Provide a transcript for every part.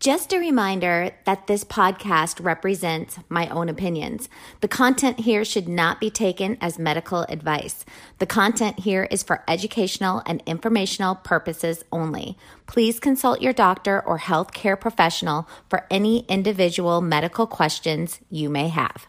Just a reminder that this podcast represents my own opinions. The content here should not be taken as medical advice. The content here is for educational and informational purposes only. Please consult your doctor or healthcare professional for any individual medical questions you may have.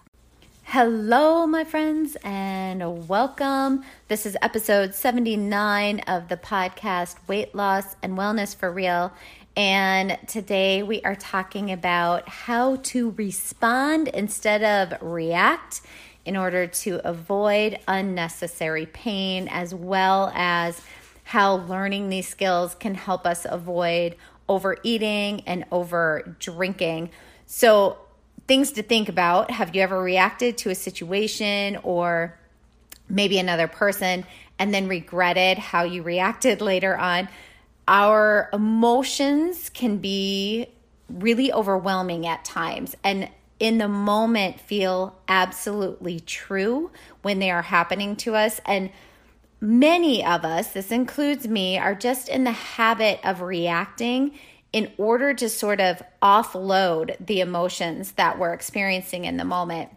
Hello, my friends, and welcome. This is episode 79 of the podcast Weight Loss and Wellness for Real. And today we are talking about how to respond instead of react in order to avoid unnecessary pain, as well as how learning these skills can help us avoid overeating and over drinking. So, things to think about have you ever reacted to a situation or maybe another person and then regretted how you reacted later on? Our emotions can be really overwhelming at times and in the moment feel absolutely true when they are happening to us. And many of us this includes me are just in the habit of reacting in order to sort of offload the emotions that we're experiencing in the moment.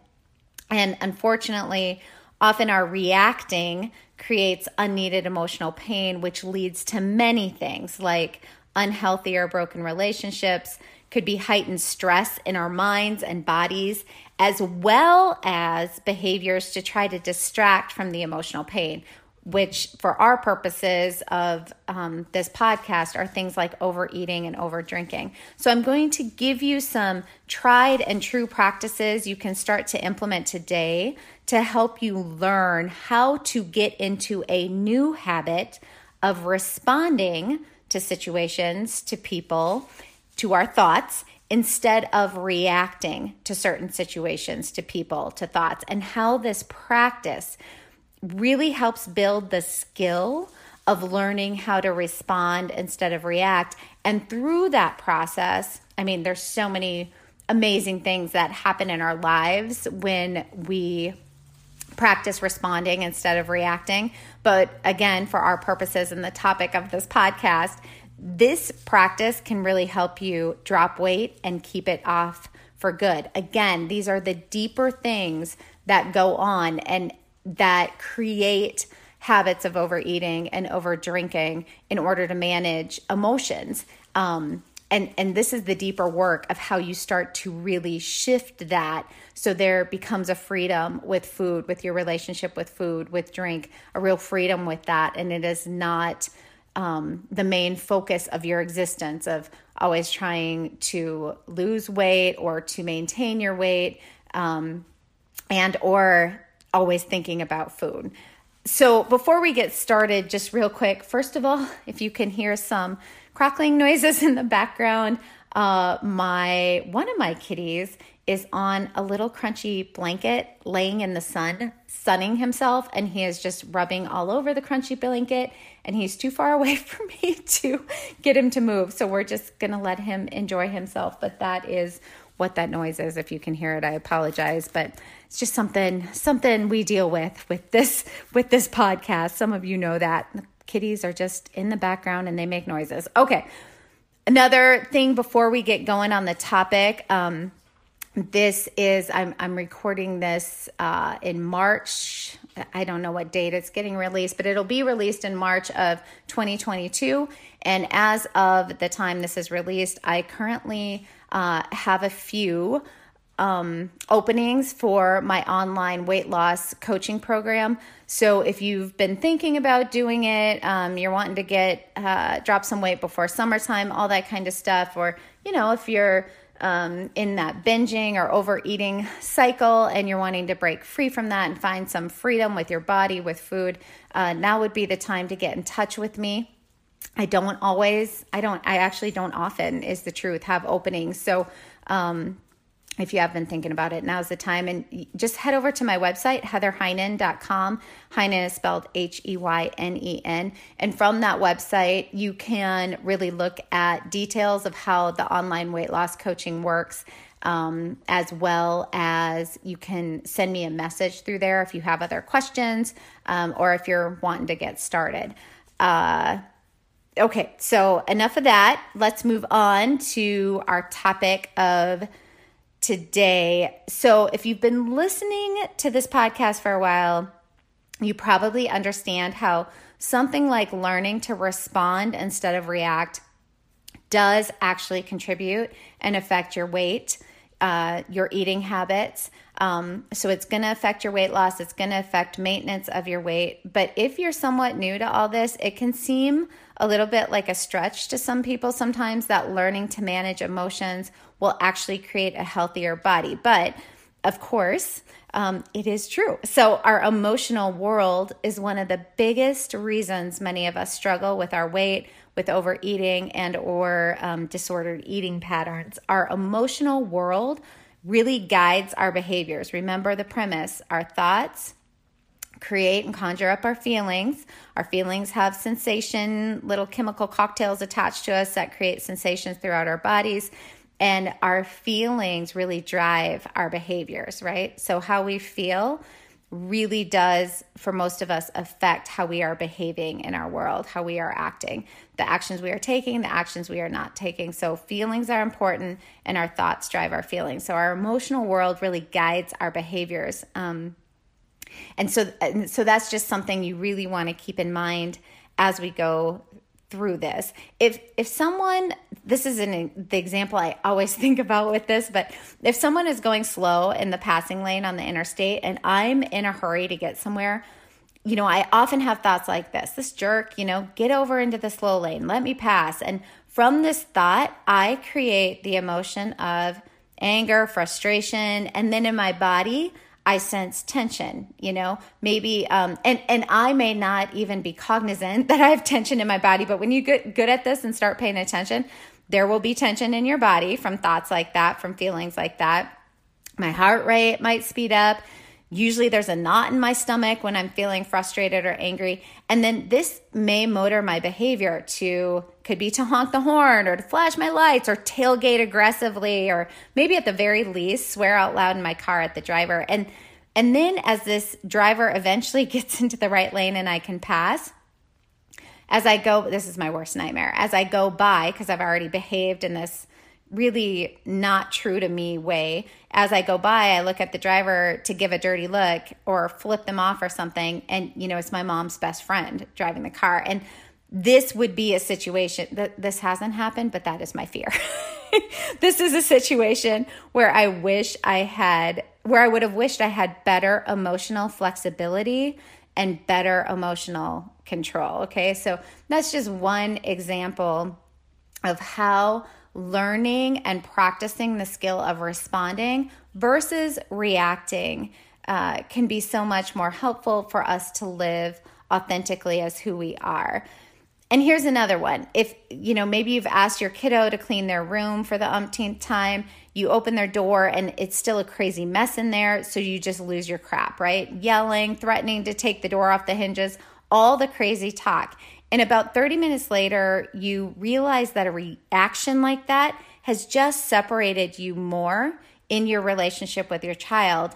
And unfortunately often our reacting creates unneeded emotional pain, which leads to many things like unhealthy or broken relationships, could be heightened stress in our minds and bodies, as well as behaviors to try to distract from the emotional pain, which for our purposes of um, this podcast are things like overeating and over drinking. So I'm going to give you some tried and true practices you can start to implement today to help you learn how to get into a new habit of responding to situations, to people, to our thoughts instead of reacting to certain situations, to people, to thoughts, and how this practice really helps build the skill of learning how to respond instead of react. And through that process, I mean, there's so many amazing things that happen in our lives when we practice responding instead of reacting. But again, for our purposes and the topic of this podcast, this practice can really help you drop weight and keep it off for good. Again, these are the deeper things that go on and that create habits of overeating and over drinking in order to manage emotions. Um, and and this is the deeper work of how you start to really shift that so there becomes a freedom with food with your relationship with food with drink a real freedom with that and it is not um, the main focus of your existence of always trying to lose weight or to maintain your weight um, and or always thinking about food so before we get started just real quick first of all if you can hear some crackling noises in the background. Uh, my one of my kitties is on a little crunchy blanket laying in the sun, sunning himself, and he is just rubbing all over the crunchy blanket. And he's too far away for me to get him to move. So we're just gonna let him enjoy himself. But that is what that noise is. If you can hear it, I apologize. But it's just something something we deal with with this with this podcast. Some of you know that kitties are just in the background and they make noises. Okay. Another thing before we get going on the topic, um, this is I'm I'm recording this uh, in March. I don't know what date it's getting released, but it'll be released in March of 2022. And as of the time this is released, I currently uh, have a few um, openings for my online weight loss coaching program. So if you've been thinking about doing it, um, you're wanting to get uh, drop some weight before summertime, all that kind of stuff, or you know if you're um, in that binging or overeating cycle and you're wanting to break free from that and find some freedom with your body with food, uh, now would be the time to get in touch with me. I don't always, I don't, I actually don't often, is the truth, have openings. So, um, if you have been thinking about it, now's the time. And just head over to my website, heatherheynen.com. Heynen is spelled H E Y N E N. And from that website, you can really look at details of how the online weight loss coaching works, um, as well as you can send me a message through there if you have other questions um, or if you're wanting to get started. Uh, okay, so enough of that. Let's move on to our topic of today. So, if you've been listening to this podcast for a while, you probably understand how something like learning to respond instead of react does actually contribute and affect your weight, uh, your eating habits. Um, so it's going to affect your weight loss. It's going to affect maintenance of your weight. But if you're somewhat new to all this, it can seem a little bit like a stretch to some people sometimes that learning to manage emotions will actually create a healthier body. But of course, um, it is true. So, our emotional world is one of the biggest reasons many of us struggle with our weight, with overeating, and or um, disordered eating patterns. Our emotional world really guides our behaviors. Remember the premise: our thoughts, create and conjure up our feelings. Our feelings have sensation, little chemical cocktails attached to us that create sensations throughout our bodies. And our feelings really drive our behaviors, right? So, how we feel really does, for most of us, affect how we are behaving in our world, how we are acting, the actions we are taking, the actions we are not taking. So, feelings are important, and our thoughts drive our feelings. So, our emotional world really guides our behaviors. Um, and so, and so that's just something you really want to keep in mind as we go through this. If if someone this is an the example I always think about with this, but if someone is going slow in the passing lane on the interstate and I'm in a hurry to get somewhere, you know, I often have thoughts like this. This jerk, you know, get over into the slow lane. Let me pass. And from this thought, I create the emotion of anger, frustration, and then in my body, I sense tension, you know, maybe, um, and, and I may not even be cognizant that I have tension in my body, but when you get good at this and start paying attention, there will be tension in your body from thoughts like that, from feelings like that. My heart rate might speed up. Usually there's a knot in my stomach when I'm feeling frustrated or angry. And then this may motor my behavior to, could be to honk the horn or to flash my lights or tailgate aggressively or maybe at the very least swear out loud in my car at the driver. And, and then as this driver eventually gets into the right lane and I can pass, as I go, this is my worst nightmare. As I go by, because I've already behaved in this really not true to me way. As I go by, I look at the driver to give a dirty look or flip them off or something. And, you know, it's my mom's best friend driving the car. And this would be a situation that this hasn't happened, but that is my fear. this is a situation where I wish I had, where I would have wished I had better emotional flexibility and better emotional control. Okay. So that's just one example of how learning and practicing the skill of responding versus reacting uh, can be so much more helpful for us to live authentically as who we are. And here's another one. If, you know, maybe you've asked your kiddo to clean their room for the umpteenth time, you open their door and it's still a crazy mess in there, so you just lose your crap, right? Yelling, threatening to take the door off the hinges, all the crazy talk. And about 30 minutes later, you realize that a reaction like that has just separated you more in your relationship with your child.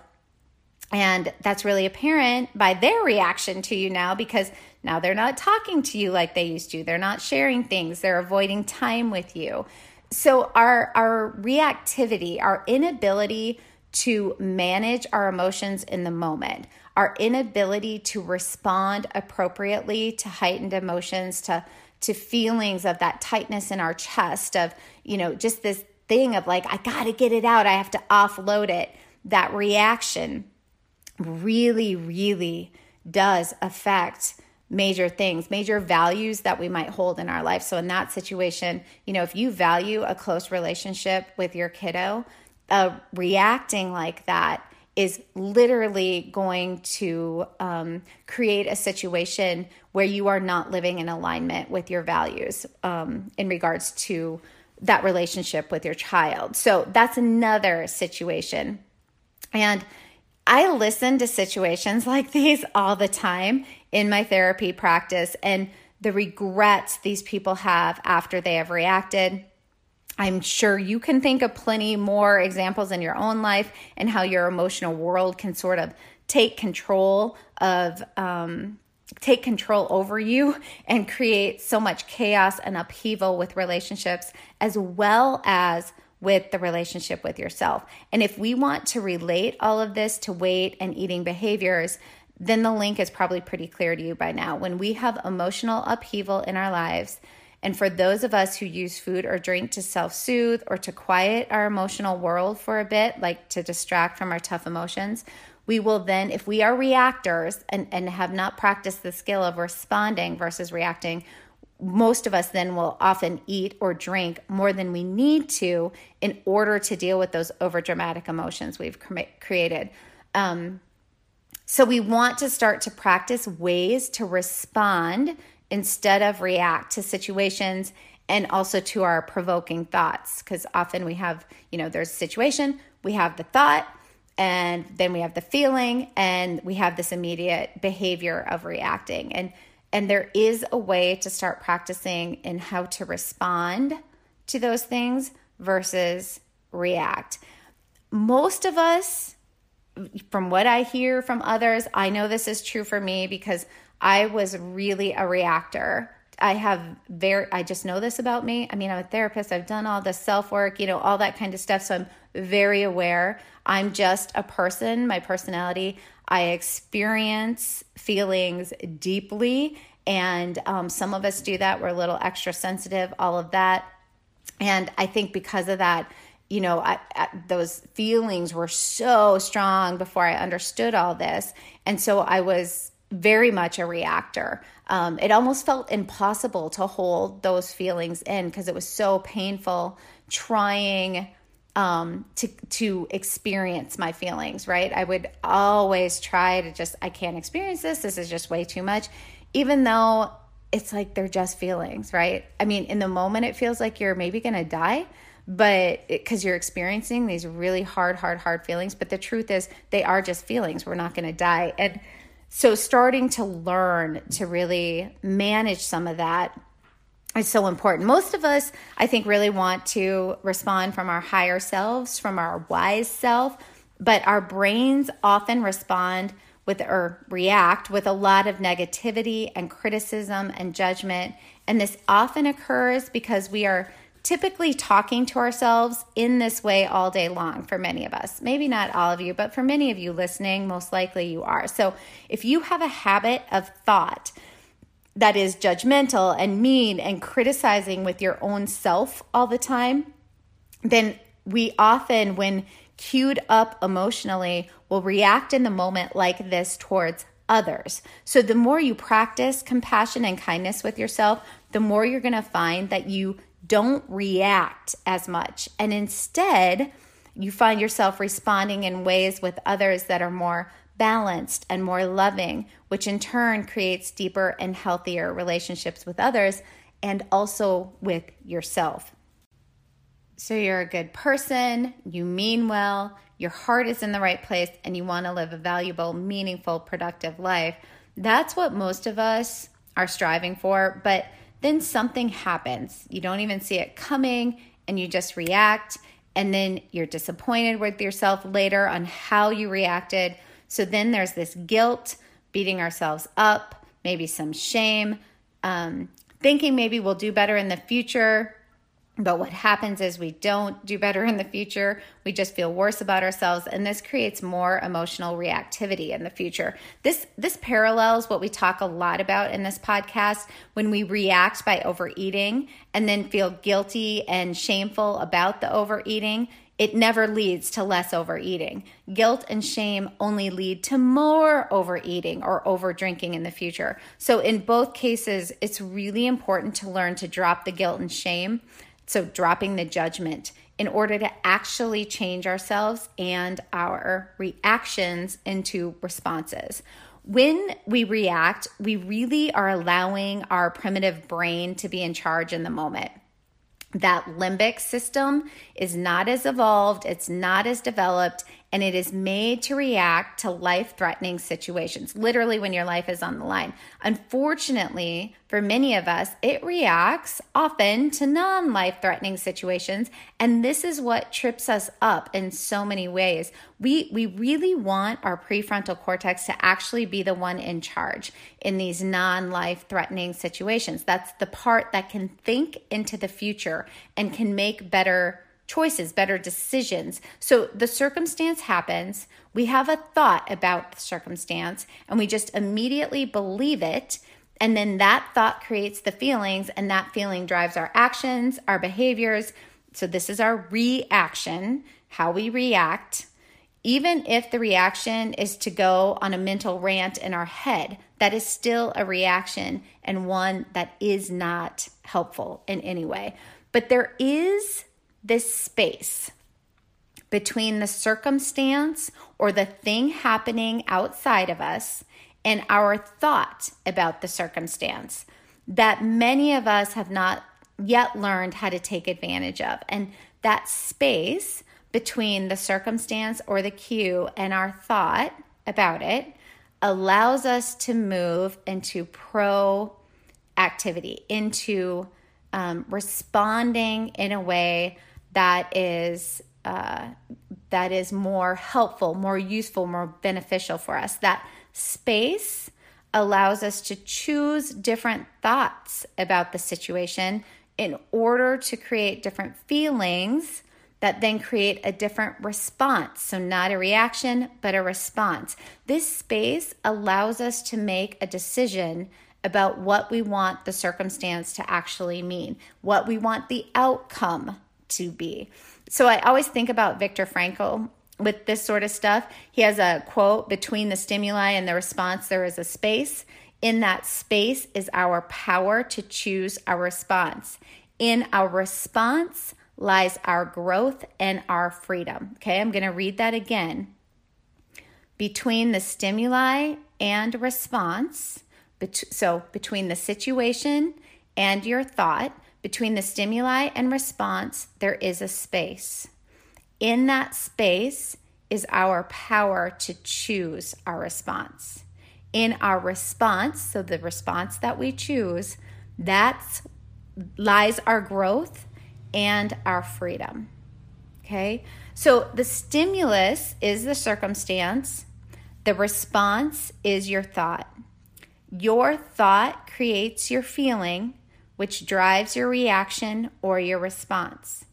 And that's really apparent by their reaction to you now because now they're not talking to you like they used to. They're not sharing things. They're avoiding time with you. So our our reactivity, our inability to manage our emotions in the moment, our inability to respond appropriately to heightened emotions, to to feelings of that tightness in our chest, of, you know, just this thing of like, I gotta get it out, I have to offload it. That reaction really, really does affect major things, major values that we might hold in our life. So, in that situation, you know, if you value a close relationship with your kiddo, uh, reacting like that is literally going to um, create a situation where you are not living in alignment with your values um, in regards to that relationship with your child. So that's another situation. And I listen to situations like these all the time in my therapy practice and the regrets these people have after they have reacted. I'm sure you can think of plenty more examples in your own life and how your emotional world can sort of take control of um, take control over you and create so much chaos and upheaval with relationships as well as with the relationship with yourself. And if we want to relate all of this to weight and eating behaviors, then the link is probably pretty clear to you by now. When we have emotional upheaval in our lives, and for those of us who use food or drink to self soothe or to quiet our emotional world for a bit, like to distract from our tough emotions, we will then, if we are reactors and, and have not practiced the skill of responding versus reacting, most of us then will often eat or drink more than we need to in order to deal with those overdramatic emotions we've created. Um, so we want to start to practice ways to respond instead of react to situations and also to our provoking thoughts. Because often we have you know there's a situation we have the thought and then we have the feeling and we have this immediate behavior of reacting. And and there is a way to start practicing in how to respond to those things versus react. Most of us from what i hear from others i know this is true for me because i was really a reactor I have very, I just know this about me. I mean, I'm a therapist. I've done all the self work, you know, all that kind of stuff. So I'm very aware. I'm just a person, my personality. I experience feelings deeply. And um, some of us do that. We're a little extra sensitive, all of that. And I think because of that, you know, I, I, those feelings were so strong before I understood all this. And so I was very much a reactor. Um, it almost felt impossible to hold those feelings in because it was so painful trying um, to to experience my feelings. Right? I would always try to just I can't experience this. This is just way too much, even though it's like they're just feelings. Right? I mean, in the moment, it feels like you're maybe gonna die but because you're experiencing these really hard, hard, hard feelings. But the truth is, they are just feelings. We're not going to die. And so, starting to learn to really manage some of that is so important. Most of us, I think, really want to respond from our higher selves, from our wise self, but our brains often respond with or react with a lot of negativity and criticism and judgment. And this often occurs because we are typically talking to ourselves in this way all day long for many of us. Maybe not all of you, but for many of you listening, most likely you are. So if you have a habit of thought that is judgmental and mean and criticizing with your own self all the time, then we often, when cued up emotionally, will react in the moment like this towards others. So the more you practice compassion and kindness with yourself, the more you're going to find that you don't react as much. And instead, you find yourself responding in ways with others that are more balanced and more loving, which in turn creates deeper and healthier relationships with others and also with yourself. So you're a good person, you mean well, your heart is in the right place, and you want to live a valuable, meaningful, productive life. That's what most of us are striving for. But then something happens. You don't even see it coming and you just react. And then you're disappointed with yourself later on how you reacted. So then there's this guilt, beating ourselves up, maybe some shame, um, thinking maybe we'll do better in the future. But what happens is we don't do better in the future. We just feel worse about ourselves and this creates more emotional reactivity in the future. This this parallels what we talk a lot about in this podcast when we react by overeating and then feel guilty and shameful about the overeating. It never leads to less overeating. Guilt and shame only lead to more overeating or overdrinking in the future. So, in both cases, it's really important to learn to drop the guilt and shame so, dropping the judgment in order to actually change ourselves and our reactions into responses. When we react, we really are allowing our primitive brain to be in charge in the moment that limbic system is not as evolved, it's not as developed, and it is made to react to life threatening situations, literally when your life is on the line. Unfortunately, for many of us, it reacts often to non life threatening situations. And this is what trips us up in so many ways. We, we really want our prefrontal cortex to actually be the one in charge in these non life threatening situations. That's the part that can think into the future and can make better choices, better decisions. So the circumstance happens, we have a thought about the circumstance, and we just immediately believe it. And then that thought creates the feelings, and that feeling drives our actions, our behaviors. So, this is our reaction, how we react. Even if the reaction is to go on a mental rant in our head, that is still a reaction and one that is not helpful in any way. But there is this space between the circumstance or the thing happening outside of us and our thought about the circumstance that many of us have not yet learned how to take advantage of. And that space between the circumstance or the cue and our thought about it allows us to move into pro activity, into um, responding in a way that is uh, that is more helpful, more useful, more beneficial for us. That space allows us to choose different thoughts about the situation in order to create different feelings that then create a different response. So, not a reaction, but a response. This space allows us to make a decision about what we want the circumstance to actually mean, what we want the outcome to be. So I always think about Viktor Frankl with this sort of stuff. He has a quote between the stimuli and the response, there is a space. In that space is our power to choose our response. In our response lies our growth and our freedom. Okay, I'm going to read that again. Between the stimuli and response, so between the situation and your thought, between the stimuli and response, there is a space. In that space is our power to choose our response. In our response, so the response that we choose, that lies our growth and our freedom. Okay? So the stimulus is the circumstance, the response is your thought. Your thought creates your feeling, which drives your reaction or your response.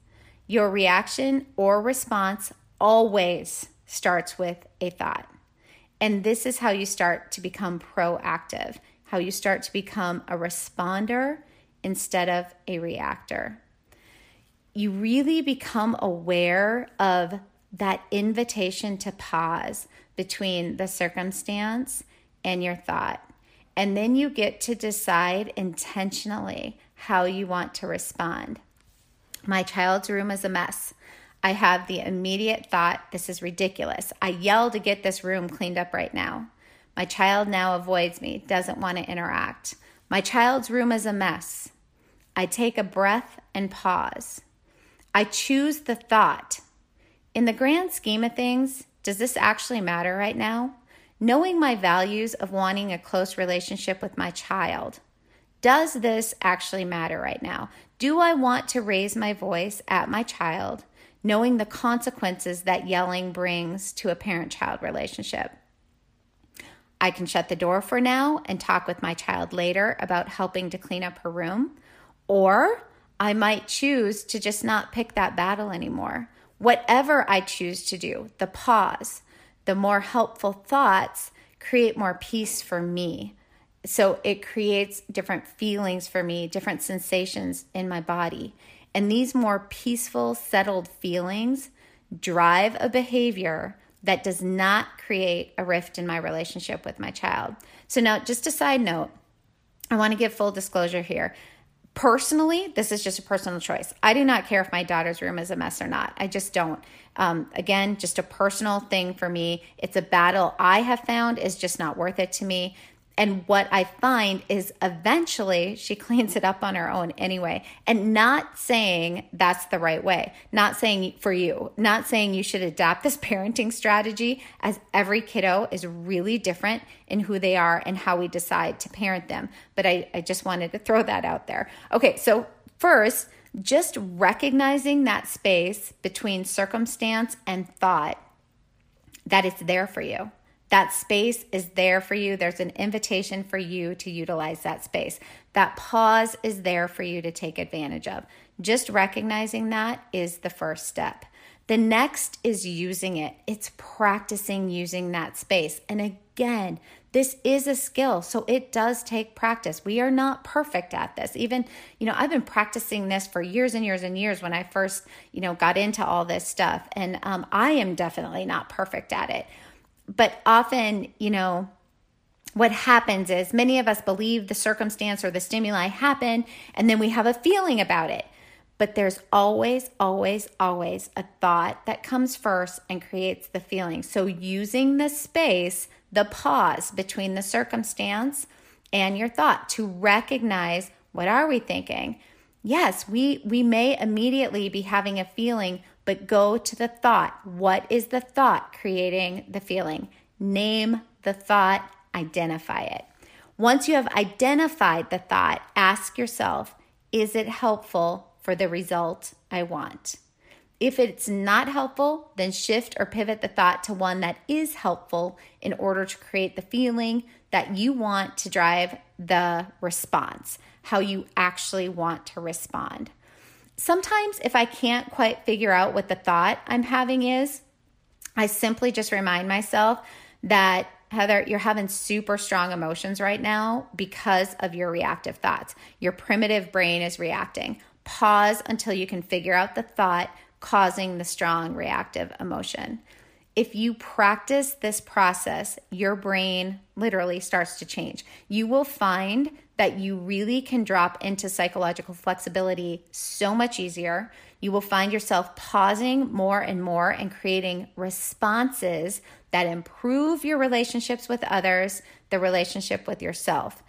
Your reaction or response always starts with a thought. And this is how you start to become proactive, how you start to become a responder instead of a reactor. You really become aware of that invitation to pause between the circumstance and your thought. And then you get to decide intentionally how you want to respond. My child's room is a mess. I have the immediate thought, this is ridiculous. I yell to get this room cleaned up right now. My child now avoids me, doesn't want to interact. My child's room is a mess. I take a breath and pause. I choose the thought. In the grand scheme of things, does this actually matter right now? Knowing my values of wanting a close relationship with my child, does this actually matter right now? Do I want to raise my voice at my child, knowing the consequences that yelling brings to a parent child relationship? I can shut the door for now and talk with my child later about helping to clean up her room. Or I might choose to just not pick that battle anymore. Whatever I choose to do, the pause, the more helpful thoughts create more peace for me. So it creates different feelings for me, different sensations in my body. And these more peaceful, settled feelings drive a behavior that does not create a rift in my relationship with my child. So, now just a side note, I want to give full disclosure here. Personally, this is just a personal choice. I do not care if my daughter's room is a mess or not. I just don't. Um, again, just a personal thing for me. It's a battle I have found is just not worth it to me. And what I find is eventually she cleans it up on her own anyway. And not saying that's the right way, not saying for you, not saying you should adapt this parenting strategy, as every kiddo is really different in who they are and how we decide to parent them. But I, I just wanted to throw that out there. Okay, so first, just recognizing that space between circumstance and thought that it's there for you that space is there for you. There's an invitation for you to utilize that space. That pause is there for you to take advantage of. Just recognizing that is the first step. The next is using it. It's practicing using that space. And again, this is a skill, so it does take practice. We are not perfect at this. Even, you know, I've been practicing this for years and years and years when I first, you know, got into all this stuff. And um, I am definitely not perfect at it but often, you know, what happens is many of us believe the circumstance or the stimuli happen, and then we have a feeling about it. But there's always, always, always a thought that comes first and creates the feeling. So, using the space, the pause between the circumstance and your thought to recognize what are we thinking? Yes, we, we may immediately be having a feeling, but go to the thought. What is the thought creating the feeling? Name the thought, identify it. Once you have identified the thought, ask yourself, is it helpful for the result I want? If it's not helpful, then shift or pivot the thought to one that is helpful in order to create the feeling that you want to drive the response, how you actually want to respond sometimes if I can't quite figure out what the thought I'm having is, I simply just remind myself that Heather, you're having super strong emotions right now because of your reactive thoughts. Your primitive brain is reacting. Pause until you can figure out the thought causing the strong reactive emotion. If you practice this process, your brain literally starts to change. You will find that you really can drop into psychological flexibility so much easier. You will find yourself pausing more and more and creating responses that improve your relationships with others, the relationship with yourself.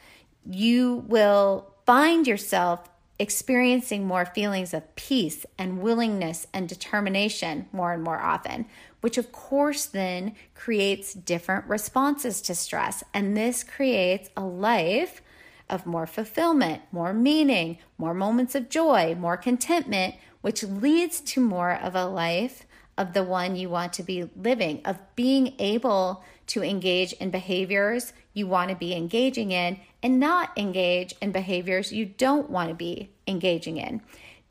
You will find yourself experiencing more feelings of peace and willingness and determination more and more often, which of course then creates different responses to stress. And this creates a life of more fulfillment, more meaning, more moments of joy, more contentment, which leads to more of a life of the one you want to be living, of being able to engage in behaviors you want to be engaging in and not engage in behaviors you don't want to be engaging in.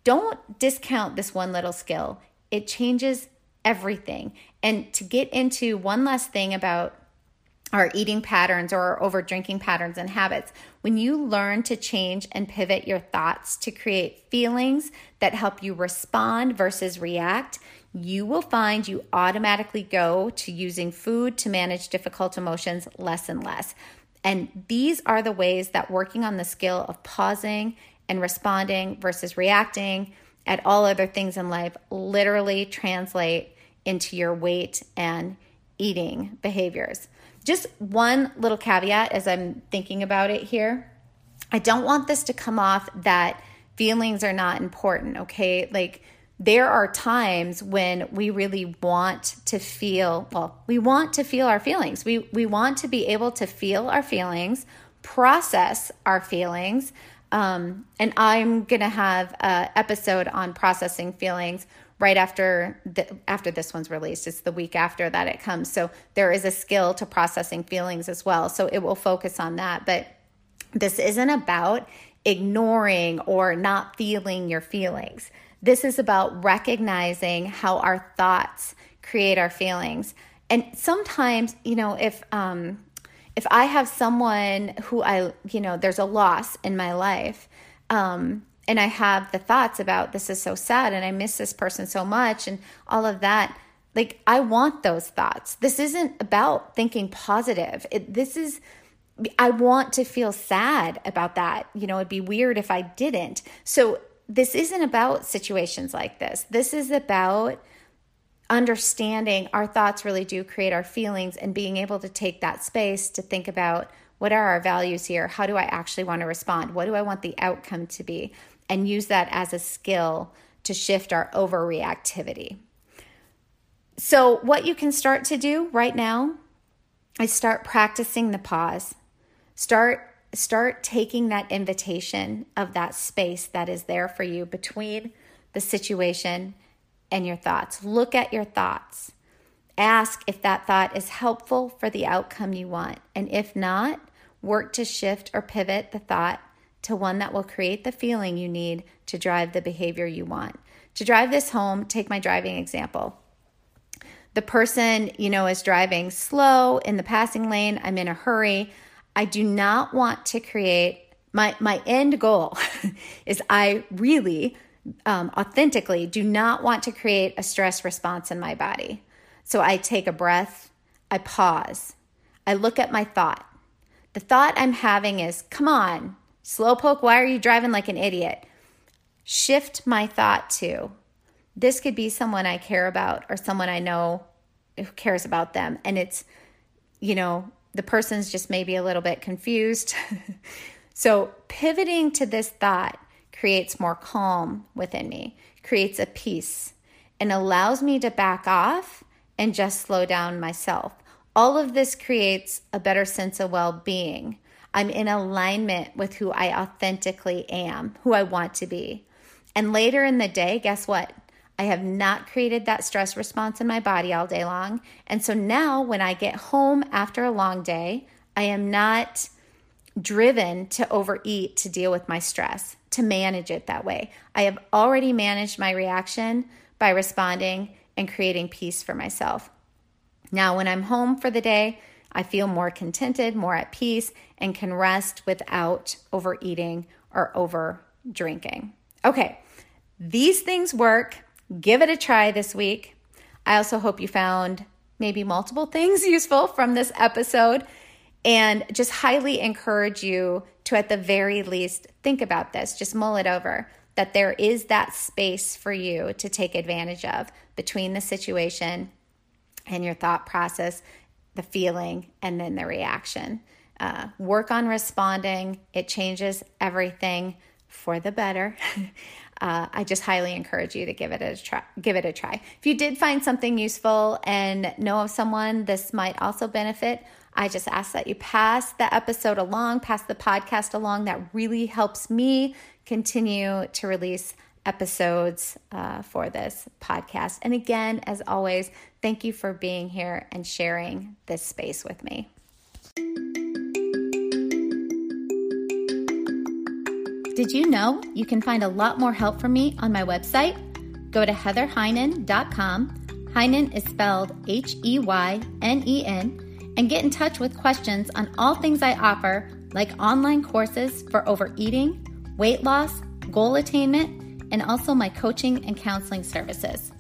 Don't discount this one little skill, it changes everything. And to get into one last thing about our eating patterns or our over drinking patterns and habits. When you learn to change and pivot your thoughts to create feelings that help you respond versus react, you will find you automatically go to using food to manage difficult emotions less and less. And these are the ways that working on the skill of pausing and responding versus reacting at all other things in life literally translate into your weight and eating behaviors. Just one little caveat as I'm thinking about it here. I don't want this to come off that feelings are not important, okay? Like, there are times when we really want to feel well we want to feel our feelings we we want to be able to feel our feelings process our feelings um, and i'm gonna have an episode on processing feelings right after the, after this one's released. It's the week after that it comes. So there is a skill to processing feelings as well. So it will focus on that. But this isn't about ignoring or not feeling your feelings. This is about recognizing how our thoughts create our feelings. And sometimes, you know, if um if I have someone who I, you know, there's a loss in my life, um, and I have the thoughts about this is so sad and I miss this person so much and all of that. Like, I want those thoughts. This isn't about thinking positive. It, this is I want to feel sad about that. You know, it'd be weird if I didn't. So, this isn't about situations like this. This is about understanding our thoughts really do create our feelings and being able to take that space to think about what are our values here? How do I actually want to respond? What do I want the outcome to be? And use that as a skill to shift our overreactivity. So, what you can start to do right now is start practicing the pause. Start start taking that invitation of that space that is there for you between the situation and your thoughts. Look at your thoughts. Ask if that thought is helpful for the outcome you want. And if not, work to shift or pivot the thought to one that will create the feeling you need to drive the behavior you want. To drive this home, take my driving example. The person, you know, is driving slow in the passing lane. I'm in a hurry. I do not want to create my my end goal is I really um, authentically do not want to create a stress response in my body. So I take a breath, I pause, I look at my thought. The thought I'm having is, come on, slowpoke, why are you driving like an idiot? Shift my thought to, this could be someone I care about or someone I know who cares about them. And it's, you know, the person's just maybe a little bit confused. so pivoting to this thought creates more calm within me, creates a peace, and allows me to back off and just slow down myself. All of this creates a better sense of well being. I'm in alignment with who I authentically am, who I want to be. And later in the day, guess what? I have not created that stress response in my body all day long. And so now when I get home after a long day, I am not driven to overeat to deal with my stress, to manage it that way. I have already managed my reaction by responding and creating peace for myself. Now, when I'm home for the day, I feel more contented, more at peace, and can rest without overeating or over drinking. Okay, these things work. Give it a try this week. I also hope you found maybe multiple things useful from this episode and just highly encourage you to, at the very least, think about this, just mull it over that there is that space for you to take advantage of between the situation and your thought process, the feeling, and then the reaction. Uh, work on responding, it changes everything for the better. uh, I just highly encourage you to give it a try. Give it a try. If you did find something useful and know of someone this might also benefit, I just ask that you pass the episode along, pass the podcast along. That really helps me continue to release episodes uh, for this podcast. And again, as always, thank you for being here and sharing this space with me. Did you know you can find a lot more help from me on my website? Go to heatherheynen.com. Heynen is spelled H E Y N E N and get in touch with questions on all things I offer, like online courses for overeating, weight loss, goal attainment, and also my coaching and counseling services.